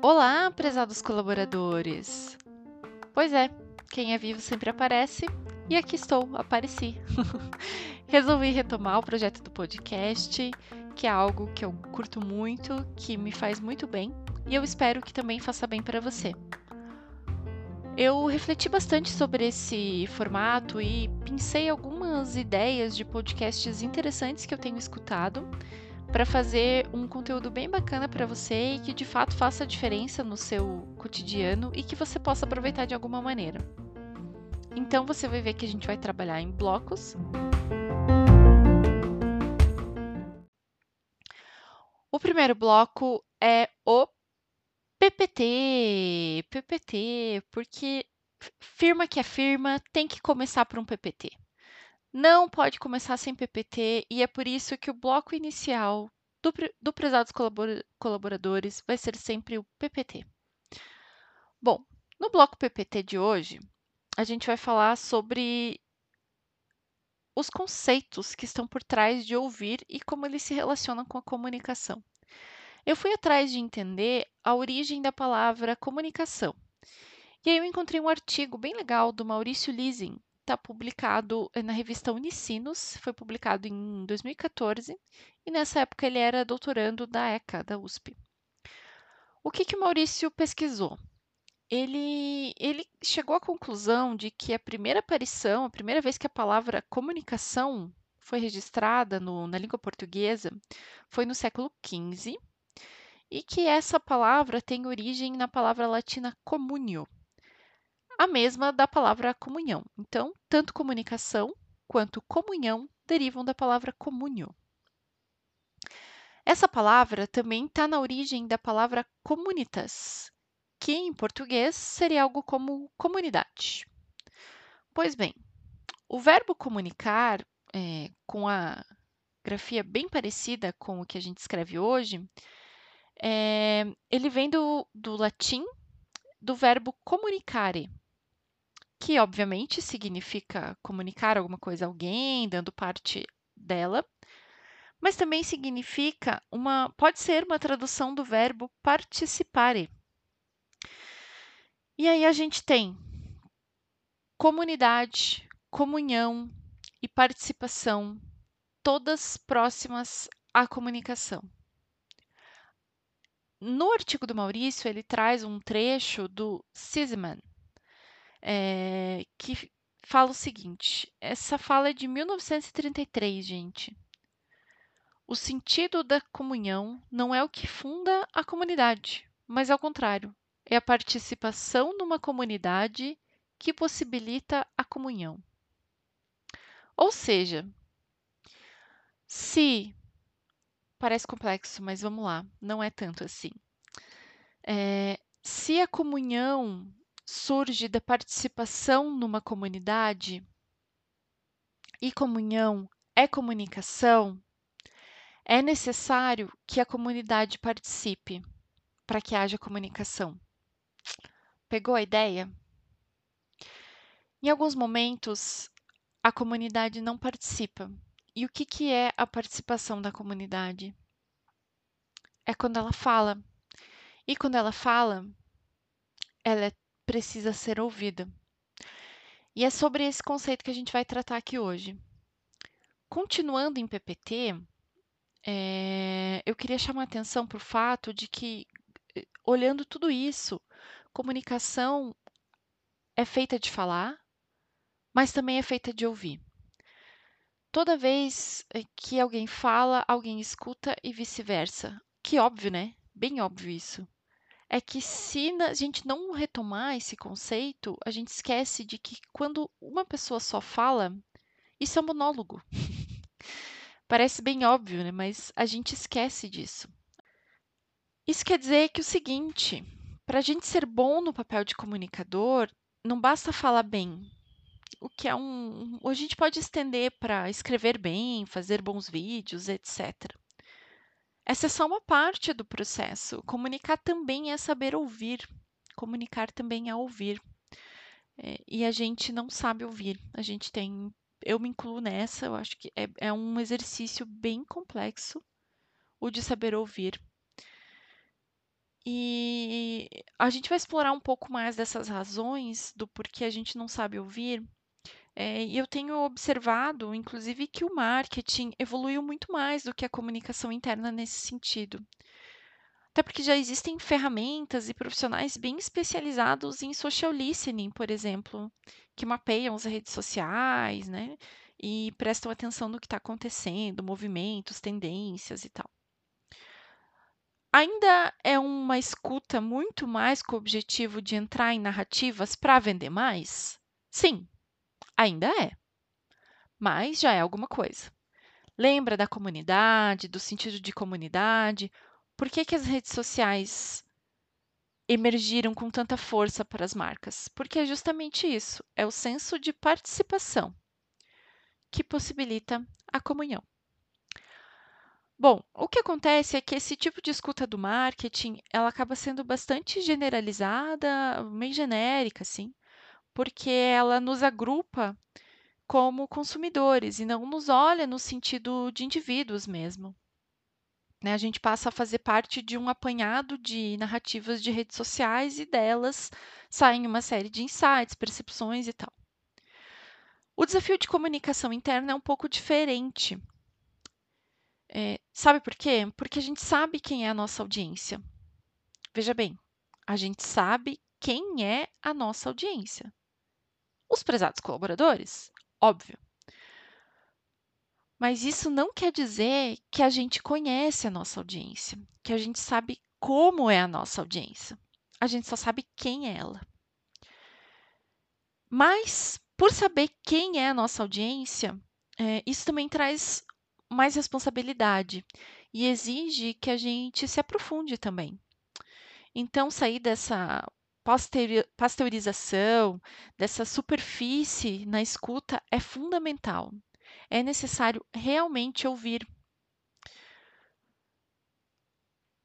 Olá, prezados colaboradores! Pois é, quem é vivo sempre aparece e aqui estou, apareci. Resolvi retomar o projeto do podcast, que é algo que eu curto muito, que me faz muito bem e eu espero que também faça bem para você. Eu refleti bastante sobre esse formato e pensei algumas ideias de podcasts interessantes que eu tenho escutado para fazer um conteúdo bem bacana para você e que de fato faça diferença no seu cotidiano e que você possa aproveitar de alguma maneira. Então você vai ver que a gente vai trabalhar em blocos. O primeiro bloco é o PPT. PPT, porque firma que é firma tem que começar por um PPT não pode começar sem PPT e é por isso que o bloco inicial do, do Prezados Colaboradores vai ser sempre o PPT. Bom, no bloco PPT de hoje, a gente vai falar sobre os conceitos que estão por trás de ouvir e como eles se relacionam com a comunicação. Eu fui atrás de entender a origem da palavra comunicação. E aí eu encontrei um artigo bem legal do Maurício Lising, está publicado eh, na revista Unicinos, foi publicado em 2014, e nessa época ele era doutorando da ECA, da USP. O que, que o Maurício pesquisou? Ele, ele chegou à conclusão de que a primeira aparição, a primeira vez que a palavra comunicação foi registrada no, na língua portuguesa foi no século XV e que essa palavra tem origem na palavra latina communio, a mesma da palavra comunhão. Então, tanto comunicação quanto comunhão derivam da palavra communio. Essa palavra também está na origem da palavra comunitas, que em português seria algo como comunidade. Pois bem, o verbo comunicar, é, com a grafia bem parecida com o que a gente escreve hoje, é, ele vem do, do latim do verbo comunicare, que obviamente significa comunicar alguma coisa a alguém, dando parte dela, mas também significa uma, pode ser uma tradução do verbo participare. E aí a gente tem comunidade, comunhão e participação, todas próximas à comunicação. No artigo do Maurício, ele traz um trecho do Sisman, é, que fala o seguinte: essa fala é de 1933, gente. O sentido da comunhão não é o que funda a comunidade, mas ao contrário, é a participação numa comunidade que possibilita a comunhão. Ou seja, se parece complexo, mas vamos lá, não é tanto assim. É, se a comunhão surge da participação numa comunidade e comunhão é comunicação, é necessário que a comunidade participe para que haja comunicação. Pegou a ideia? Em alguns momentos, a comunidade não participa. E o que, que é a participação da comunidade? É quando ela fala. E quando ela fala, ela é precisa ser ouvida. E é sobre esse conceito que a gente vai tratar aqui hoje. Continuando em PPT, é, eu queria chamar atenção para o fato de que, eh, olhando tudo isso, comunicação é feita de falar, mas também é feita de ouvir. Toda vez eh, que alguém fala, alguém escuta e vice-versa. Que óbvio, né? Bem óbvio isso é que se a gente não retomar esse conceito, a gente esquece de que quando uma pessoa só fala, isso é um monólogo. Parece bem óbvio, né? mas a gente esquece disso. Isso quer dizer que o seguinte: para a gente ser bom no papel de comunicador, não basta falar bem. O que é um. A gente pode estender para escrever bem, fazer bons vídeos, etc. Essa é só uma parte do processo. Comunicar também é saber ouvir. Comunicar também é ouvir. É, e a gente não sabe ouvir. A gente tem eu me incluo nessa, eu acho que é, é um exercício bem complexo o de saber ouvir. E a gente vai explorar um pouco mais dessas razões do porquê a gente não sabe ouvir. É, e eu tenho observado, inclusive, que o marketing evoluiu muito mais do que a comunicação interna nesse sentido. Até porque já existem ferramentas e profissionais bem especializados em social listening, por exemplo, que mapeiam as redes sociais, né? E prestam atenção no que está acontecendo, movimentos, tendências e tal. Ainda é uma escuta muito mais com o objetivo de entrar em narrativas para vender mais? Sim, ainda é. Mas já é alguma coisa. Lembra da comunidade, do sentido de comunidade? Por que, que as redes sociais emergiram com tanta força para as marcas? Porque é justamente isso, é o senso de participação que possibilita a comunhão. Bom, o que acontece é que esse tipo de escuta do marketing, ela acaba sendo bastante generalizada, meio genérica, assim, porque ela nos agrupa como consumidores e não nos olha no sentido de indivíduos mesmo. Né? A gente passa a fazer parte de um apanhado de narrativas de redes sociais e delas saem uma série de insights, percepções e tal. O desafio de comunicação interna é um pouco diferente, é, sabe por quê? Porque a gente sabe quem é a nossa audiência. Veja bem, a gente sabe quem é a nossa audiência. Os prezados colaboradores, óbvio. Mas isso não quer dizer que a gente conhece a nossa audiência, que a gente sabe como é a nossa audiência. A gente só sabe quem é ela. Mas, por saber quem é a nossa audiência, é, isso também traz mais responsabilidade e exige que a gente se aprofunde também. Então, sair dessa pasteurização, dessa superfície na escuta é fundamental. É necessário realmente ouvir.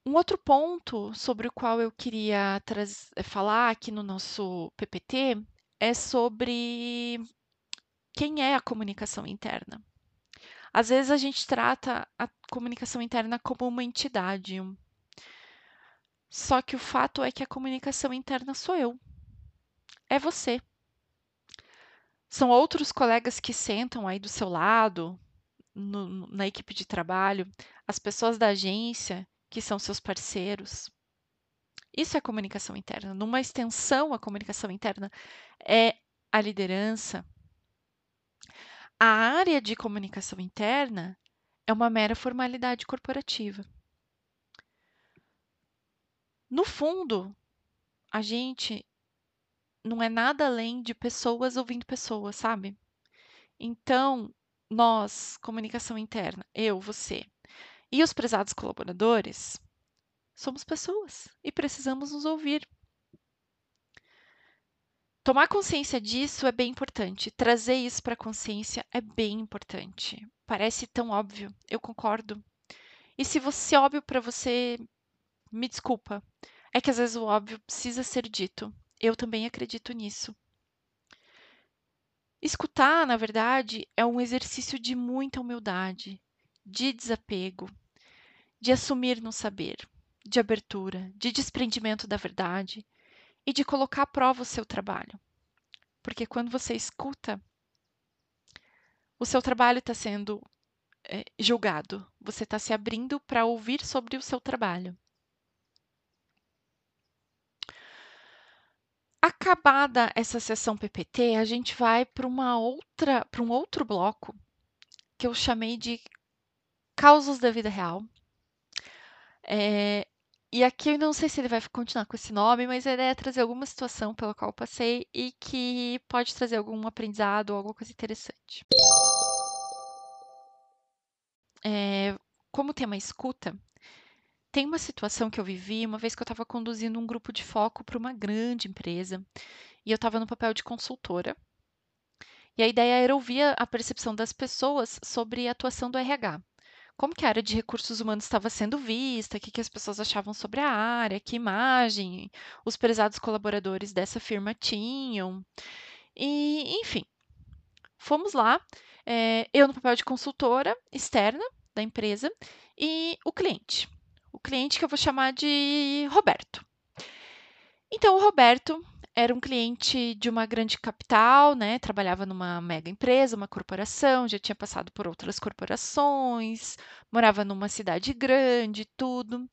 Um outro ponto sobre o qual eu queria falar aqui no nosso PPT é sobre quem é a comunicação interna. Às vezes a gente trata a comunicação interna como uma entidade. Só que o fato é que a comunicação interna sou eu. É você. São outros colegas que sentam aí do seu lado, no, na equipe de trabalho, as pessoas da agência que são seus parceiros. Isso é comunicação interna. Numa extensão, a comunicação interna é a liderança, a área de comunicação interna é uma mera formalidade corporativa. No fundo, a gente não é nada além de pessoas ouvindo pessoas, sabe? Então, nós, comunicação interna, eu, você e os prezados colaboradores, somos pessoas e precisamos nos ouvir. Tomar consciência disso é bem importante. Trazer isso para a consciência é bem importante. Parece tão óbvio, eu concordo. E se você óbvio para você, me desculpa. É que às vezes o óbvio precisa ser dito. Eu também acredito nisso. Escutar, na verdade, é um exercício de muita humildade, de desapego, de assumir no saber, de abertura, de desprendimento da verdade e de colocar à prova o seu trabalho. Porque quando você escuta, o seu trabalho está sendo é, julgado, você está se abrindo para ouvir sobre o seu trabalho. Acabada essa sessão PPT, a gente vai para uma outra, para um outro bloco que eu chamei de causos da vida real. É, e aqui eu não sei se ele vai continuar com esse nome, mas ideia é trazer alguma situação pela qual eu passei e que pode trazer algum aprendizado ou alguma coisa interessante. É, como tema escuta, tem uma situação que eu vivi uma vez que eu estava conduzindo um grupo de foco para uma grande empresa e eu estava no papel de consultora. E a ideia era ouvir a percepção das pessoas sobre a atuação do RH como que a área de recursos humanos estava sendo vista, o que, que as pessoas achavam sobre a área, que imagem os prezados colaboradores dessa firma tinham. E, enfim, fomos lá, eh, eu no papel de consultora externa da empresa e o cliente. O cliente que eu vou chamar de Roberto. Então, o Roberto era um cliente de uma grande capital, né? Trabalhava numa mega empresa, uma corporação, já tinha passado por outras corporações, morava numa cidade grande, tudo.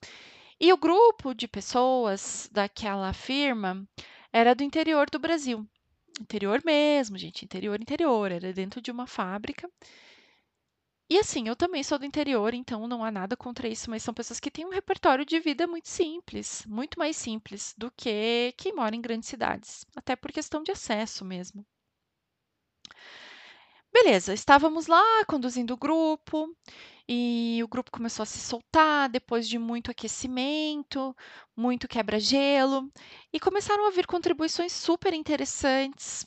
E o grupo de pessoas daquela firma era do interior do Brasil. Interior mesmo, gente, interior, interior, era dentro de uma fábrica. E assim, eu também sou do interior, então não há nada contra isso, mas são pessoas que têm um repertório de vida muito simples, muito mais simples do que quem mora em grandes cidades, até por questão de acesso mesmo. Beleza, estávamos lá conduzindo o grupo e o grupo começou a se soltar depois de muito aquecimento, muito quebra-gelo, e começaram a vir contribuições super interessantes,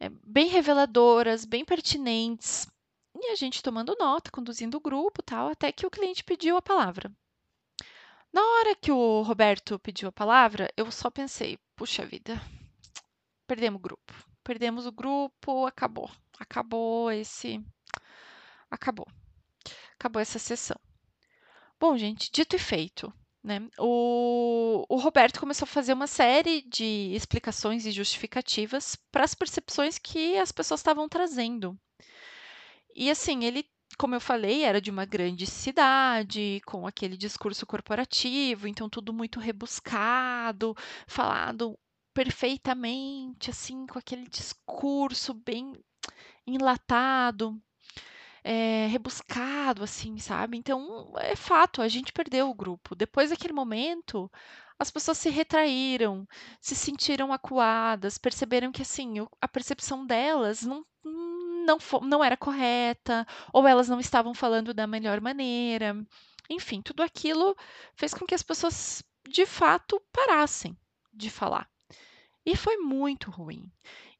eh, bem reveladoras, bem pertinentes. E a gente tomando nota, conduzindo o grupo, tal, até que o cliente pediu a palavra. Na hora que o Roberto pediu a palavra, eu só pensei: puxa vida, perdemos o grupo. Perdemos o grupo, acabou. Acabou esse. Acabou. Acabou essa sessão. Bom, gente, dito e feito. Né? O, o Roberto começou a fazer uma série de explicações e justificativas para as percepções que as pessoas estavam trazendo. E assim, ele, como eu falei, era de uma grande cidade, com aquele discurso corporativo, então tudo muito rebuscado, falado perfeitamente, assim, com aquele discurso bem enlatado, é, rebuscado, assim, sabe? Então, é fato, a gente perdeu o grupo. Depois daquele momento, as pessoas se retraíram, se sentiram acuadas, perceberam que, assim, a percepção delas não não, não era correta, ou elas não estavam falando da melhor maneira. Enfim, tudo aquilo fez com que as pessoas de fato parassem de falar. E foi muito ruim.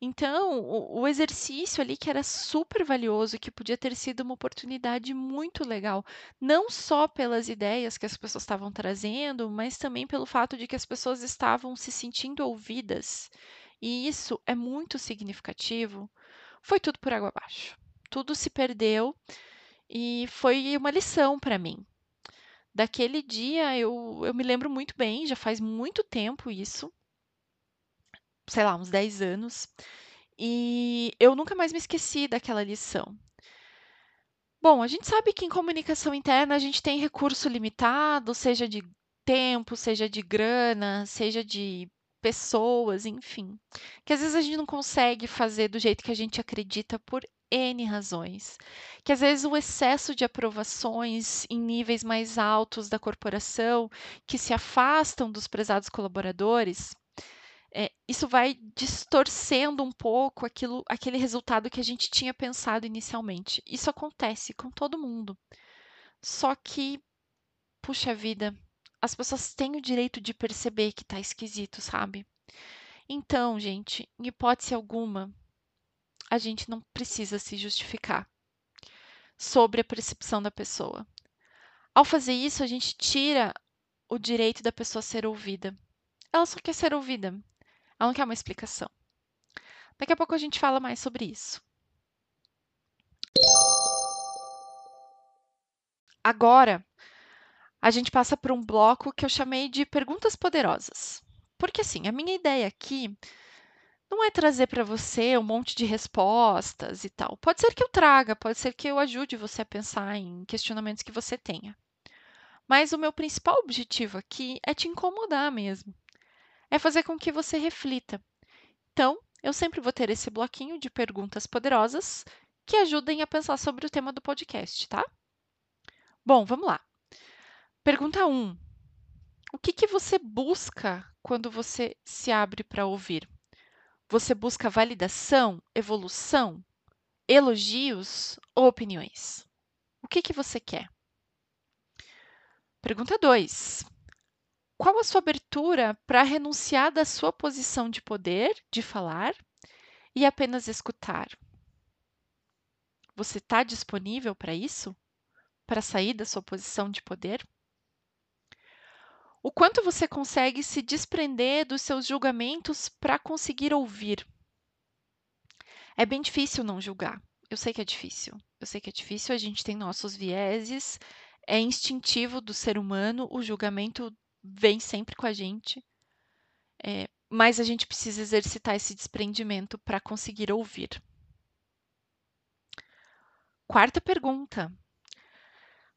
Então, o, o, exercício ali que era super valioso, que podia ter sido uma oportunidade muito legal, não só pelas ideias que as pessoas estavam trazendo, mas também pelo fato de que as pessoas estavam se sentindo ouvidas. E isso é muito significativo foi tudo por água abaixo. Tudo se perdeu e foi uma lição para mim. Daquele dia eu, eu me lembro muito bem, já faz muito tempo isso, sei lá, uns 10 anos, e eu nunca mais me esqueci daquela lição. Bom, a gente sabe que em comunicação interna a gente tem recurso limitado, seja de tempo, seja de grana, seja de pessoas, enfim. Que às vezes a gente não consegue fazer do jeito que a gente acredita por N razões. Que às vezes o excesso de aprovações em níveis mais altos da corporação, que se afastam dos prezados colaboradores, é, isso vai distorcendo um pouco aquilo, aquele resultado que a gente tinha pensado inicialmente. Isso acontece com todo mundo. Só que, puxa vida, as pessoas têm o direito de perceber que tá esquisito, sabe? Então, gente, em hipótese alguma, a gente não precisa se justificar sobre a percepção da pessoa. Ao fazer isso, a gente tira o direito da pessoa ser ouvida. Ela só quer ser ouvida. Ela não quer uma explicação. Daqui a pouco a gente fala mais sobre isso. Agora, a gente passa por um bloco que eu chamei de perguntas poderosas. Porque assim, a minha ideia aqui não é trazer para você um monte de respostas e tal. Pode ser que eu traga, pode ser que eu ajude você a pensar em questionamentos que você tenha. Mas o meu principal objetivo aqui é te incomodar mesmo. É fazer com que você reflita. Então, eu sempre vou ter esse bloquinho de perguntas poderosas que ajudem a pensar sobre o tema do podcast, tá? Bom, vamos lá. Pergunta 1. O que, que você busca quando você se abre para ouvir? Você busca validação, evolução, elogios ou opiniões? O que, que você quer? Pergunta 2. Qual a sua abertura para renunciar da sua posição de poder, de falar, e apenas escutar? Você está disponível para isso? Para sair da sua posição de poder? O quanto você consegue se desprender dos seus julgamentos para conseguir ouvir? É bem difícil não julgar. Eu sei que é difícil. Eu sei que é difícil, a gente tem nossos vieses, é instintivo do ser humano, o julgamento vem sempre com a gente. É, mas a gente precisa exercitar esse desprendimento para conseguir ouvir. Quarta pergunta: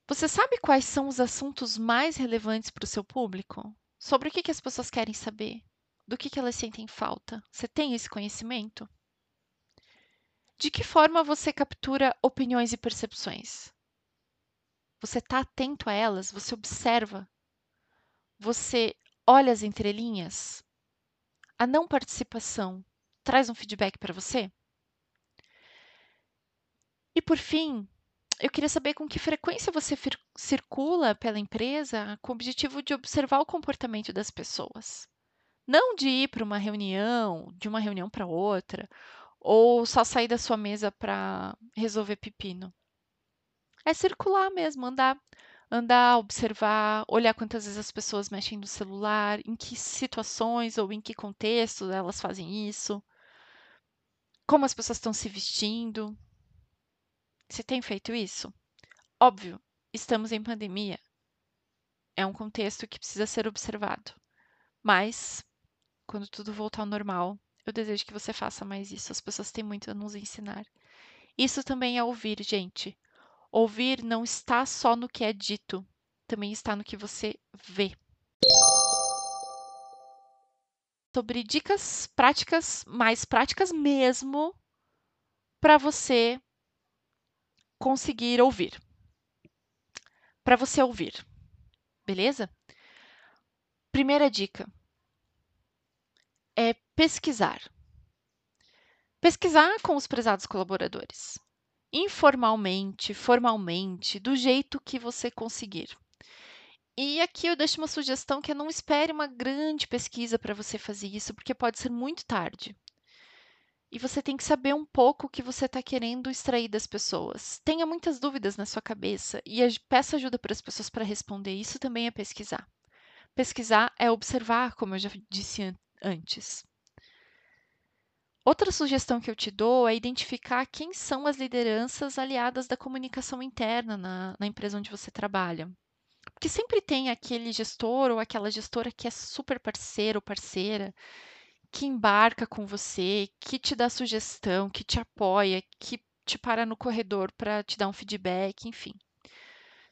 Você sabe quais são os assuntos mais relevantes para o seu público? Sobre o que, que as pessoas querem saber? Do que, que elas sentem falta? Você tem esse conhecimento? De que forma você captura opiniões e percepções? Você está atento a elas? Você observa? Você olha as entrelinhas? A não participação traz um feedback para você? E por fim, eu queria saber com que frequência você circula pela empresa com o objetivo de observar o comportamento das pessoas. Não de ir para uma reunião, de uma reunião para outra, ou só sair da sua mesa para resolver pepino. É circular mesmo, andar, andar, observar, olhar quantas vezes as pessoas mexem no celular, em que situações ou em que contexto elas fazem isso, como as pessoas estão se vestindo. Você tem feito isso? Óbvio, estamos em pandemia. É um contexto que precisa ser observado. Mas, quando tudo voltar ao normal, eu desejo que você faça mais isso. As pessoas têm muito a nos ensinar. Isso também é ouvir, gente. Ouvir não está só no que é dito, também está no que você vê. Sobre dicas práticas, mais práticas mesmo, para você conseguir ouvir. Para você ouvir. Beleza? Primeira dica é pesquisar. Pesquisar com os prezados colaboradores. Informalmente, formalmente, do jeito que você conseguir. E aqui eu deixo uma sugestão que é não espere uma grande pesquisa para você fazer isso, porque pode ser muito tarde. E você tem que saber um pouco o que você está querendo extrair das pessoas. Tenha muitas dúvidas na sua cabeça e peça ajuda para as pessoas para responder. Isso também é pesquisar. Pesquisar é observar, como eu já disse antes. Outra sugestão que eu te dou é identificar quem são as lideranças aliadas da comunicação interna na, na empresa onde você trabalha. Porque sempre tem aquele gestor ou aquela gestora que é super parceiro ou parceira que embarca com você, que te dá sugestão, que te apoia, que te para no corredor para te dar um feedback, enfim.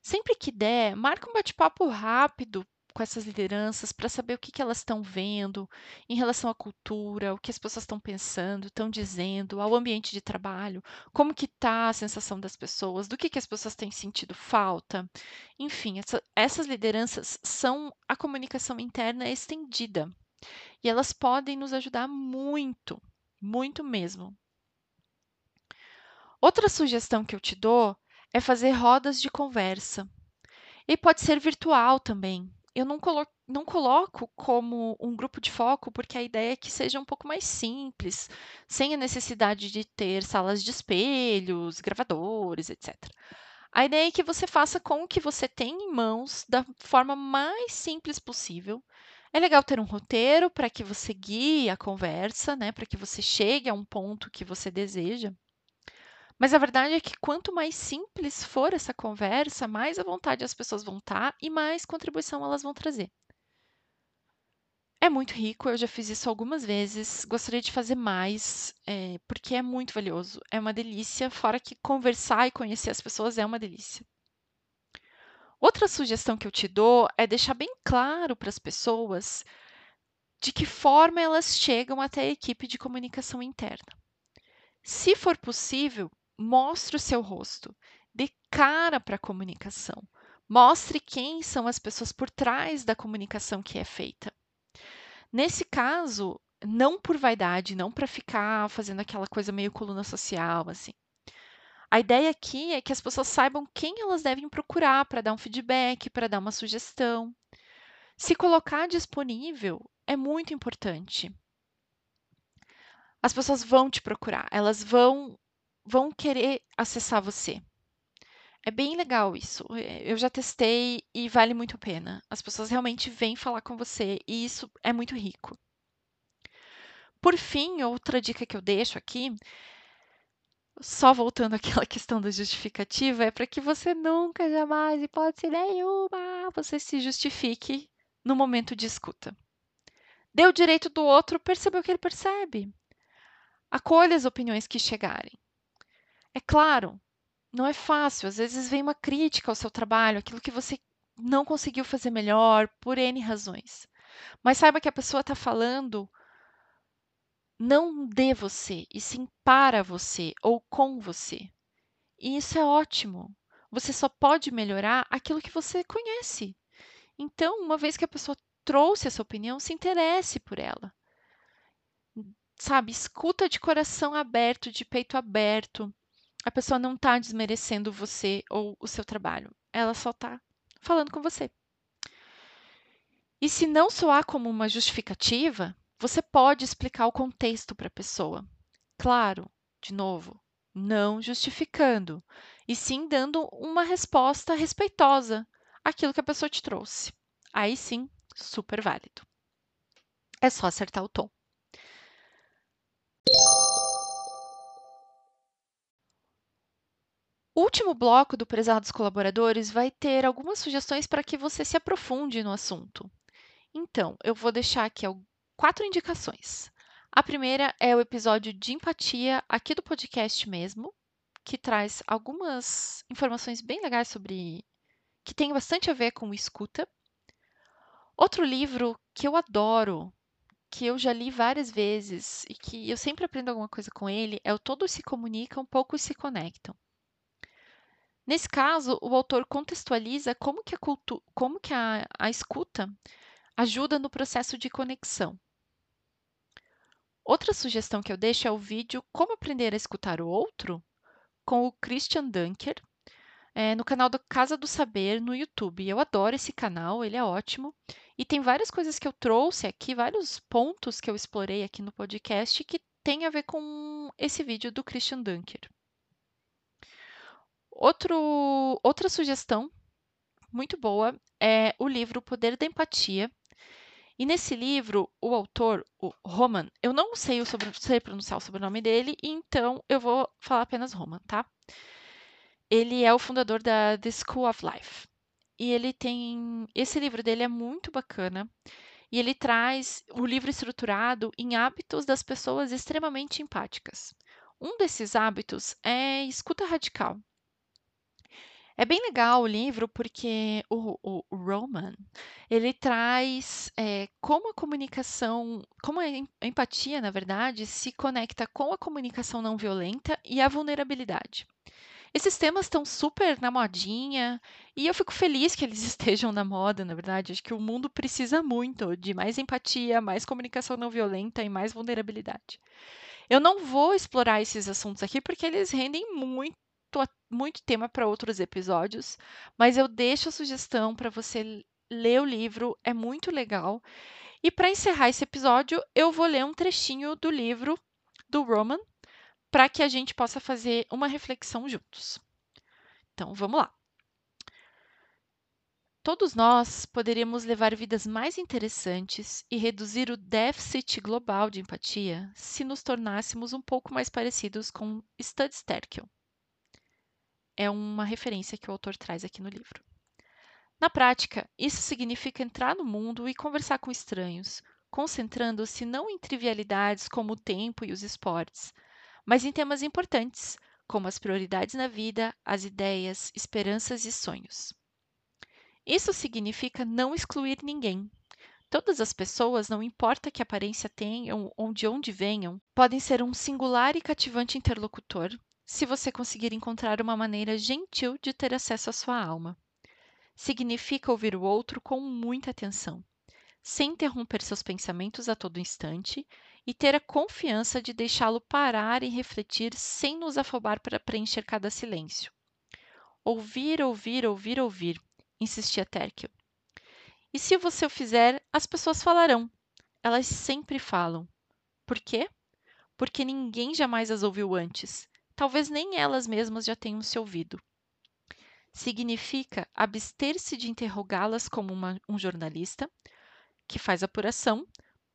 Sempre que der, marca um bate-papo rápido com essas lideranças para saber o que, que elas estão vendo em relação à cultura, o que as pessoas estão pensando, estão dizendo, ao ambiente de trabalho, como que está a sensação das pessoas, do que, que as pessoas têm sentido falta. Enfim, essa, essas lideranças são a comunicação interna estendida e elas podem nos ajudar muito, muito mesmo. Outra sugestão que eu te dou é fazer rodas de conversa. E pode ser virtual também. Eu não, colo não coloco como um grupo de foco porque a ideia é que seja um pouco mais simples, sem a necessidade de ter salas de espelhos, gravadores, etc. A ideia é que você faça com o que você tem em mãos da forma mais simples possível é legal ter um roteiro para que você guie a conversa, né, para que você chegue a um ponto que você deseja. Mas a verdade é que quanto mais simples for essa conversa, mais à vontade as pessoas vão estar tá e mais contribuição elas vão trazer. É muito rico, eu já fiz isso algumas vezes, gostaria de fazer mais, é, porque é muito valioso, é uma delícia, fora que conversar e conhecer as pessoas é uma delícia. Outra sugestão que eu te dou é deixar bem claro para as pessoas de que forma elas chegam até a equipe de comunicação interna. Se for possível, mostre o seu rosto, dê cara para a comunicação, mostre quem são as pessoas por trás da comunicação que é feita. Nesse caso, não por vaidade, não para ficar fazendo aquela coisa meio coluna social, assim. A ideia aqui é que as pessoas saibam quem elas devem procurar para dar um feedback, para dar uma sugestão. Se colocar disponível é muito importante. As pessoas vão te procurar, elas vão vão querer acessar você. É bem legal isso. Eu já testei e vale muito a pena. As pessoas realmente vêm falar com você e isso é muito rico. Por fim, outra dica que eu deixo aqui só voltando àquela questão da justificativa, é para que você nunca, jamais, hipótese nenhuma, você se justifique no momento de escuta. Dê o direito do outro perceber o que ele percebe. Acolha as opiniões que chegarem. É claro, não é fácil, às vezes vem uma crítica ao seu trabalho, aquilo que você não conseguiu fazer melhor, por N razões. Mas saiba que a pessoa está falando não de você, e sim para você ou com você. E isso é ótimo. Você só pode melhorar aquilo que você conhece. Então, uma vez que a pessoa trouxe essa opinião, se interesse por ela. Sabe, escuta de coração aberto, de peito aberto. A pessoa não está desmerecendo você ou o seu trabalho. Ela só está falando com você. E se não soar como uma justificativa, você pode explicar o contexto para a pessoa. Claro, de novo, não justificando, e sim dando uma resposta respeitosa àquilo que a pessoa te trouxe. Aí sim, super válido. É só acertar o tom. O último bloco do Prezados Colaboradores vai ter algumas sugestões para que você se aprofunde no assunto. Então, eu vou deixar aqui quatro indicações. A primeira é o episódio de empatia aqui do podcast mesmo, que traz algumas informações bem legais sobre que tem bastante a ver com escuta. Outro livro que eu adoro, que eu já li várias vezes e que eu sempre aprendo alguma coisa com ele, é o Todos se comunicam, poucos se conectam. Nesse caso, o autor contextualiza como que a, como que a, a escuta ajuda no processo de conexão. Outra sugestão que eu deixo é o vídeo Como Aprender a Escutar o Outro, com o Christian Dunker, é, no canal da Casa do Saber no YouTube. Eu adoro esse canal, ele é ótimo. E tem várias coisas que eu trouxe aqui, vários pontos que eu explorei aqui no podcast que tem a ver com esse vídeo do Christian Dunker. Outro, outra sugestão muito boa é o livro Poder da Empatia, e nesse livro, o autor, o Roman, eu não sei, o sobre, sei pronunciar o sobrenome dele, então eu vou falar apenas Roman, tá? Ele é o fundador da The School of Life. E ele tem. Esse livro dele é muito bacana. E ele traz o livro estruturado em hábitos das pessoas extremamente empáticas. Um desses hábitos é escuta radical. É bem legal o livro porque o, o, Roman ele traz é, como a comunicação, como a empatia, na verdade, se conecta com a comunicação não violenta e a vulnerabilidade. Esses temas estão super na modinha e eu fico feliz que eles estejam na moda, na verdade. Acho que o mundo precisa muito de mais empatia, mais comunicação não violenta e mais vulnerabilidade. Eu não vou explorar esses assuntos aqui porque eles rendem muito muito tema para outros episódios, mas eu deixo a sugestão para você ler o livro, é muito legal. E para encerrar esse episódio, eu vou ler um trechinho do livro do Roman para que a gente possa fazer uma reflexão juntos. Então, vamos lá. Todos nós poderíamos levar vidas mais interessantes e reduzir o déficit global de empatia se nos tornássemos um pouco mais parecidos com Stud Sterkel é uma referência que o autor traz aqui no livro. Na prática, isso significa entrar no mundo e conversar com estranhos, concentrando-se não em trivialidades como o tempo e os esportes, mas em temas importantes, como as prioridades na vida, as ideias, esperanças e sonhos. Isso significa não excluir ninguém. Todas as pessoas, não importa que aparência tenham ou de onde venham, podem ser um singular e cativante interlocutor se você conseguir encontrar uma maneira gentil de ter acesso à sua alma. Significa ouvir o outro com muita atenção, sem interromper seus pensamentos a todo instante e ter a confiança de deixá-lo parar e refletir sem nos afobar para preencher cada silêncio. Ouvir, ouvir, ouvir, ouvir, insistia Terkel. E se você o fizer, as pessoas falarão. Elas sempre falam. Por quê? Porque ninguém jamais as ouviu antes talvez nem elas mesmas já tenham se ouvido. Significa abster-se de interrogá-las como uma, um jornalista que faz apuração,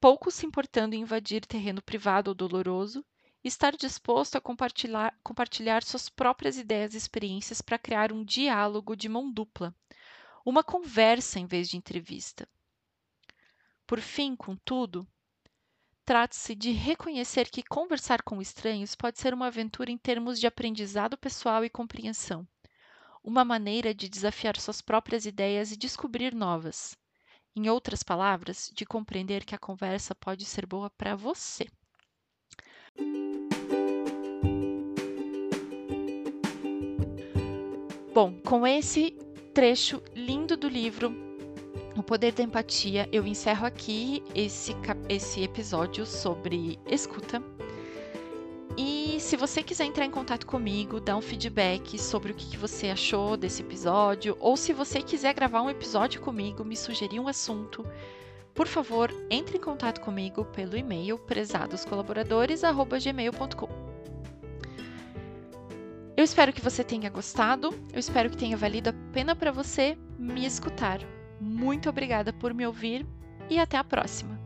pouco se importando em invadir terreno privado ou doloroso, estar disposto a compartilhar, compartilhar suas próprias ideias e experiências para criar um diálogo de mão dupla, uma conversa em vez de entrevista. Por fim, contudo, trata-se de reconhecer que conversar com estranhos pode ser uma aventura em termos de aprendizado pessoal e compreensão, uma maneira de desafiar suas próprias ideias e descobrir novas. Em outras palavras, de compreender que a conversa pode ser boa para você. Bom, com esse trecho lindo do livro O Poder da Empatia, eu encerro aqui esse, esse episódio sobre escuta. E se você quiser entrar em contato comigo, dar um feedback sobre o que você achou desse episódio, ou se você quiser gravar um episódio comigo, me sugerir um assunto, por favor, entre em contato comigo pelo e-mail prezadoscolaboradores@gmail.com. Eu espero que você tenha gostado, eu espero que tenha valido a pena para você me escutar. Muito obrigada por me ouvir e até a próxima!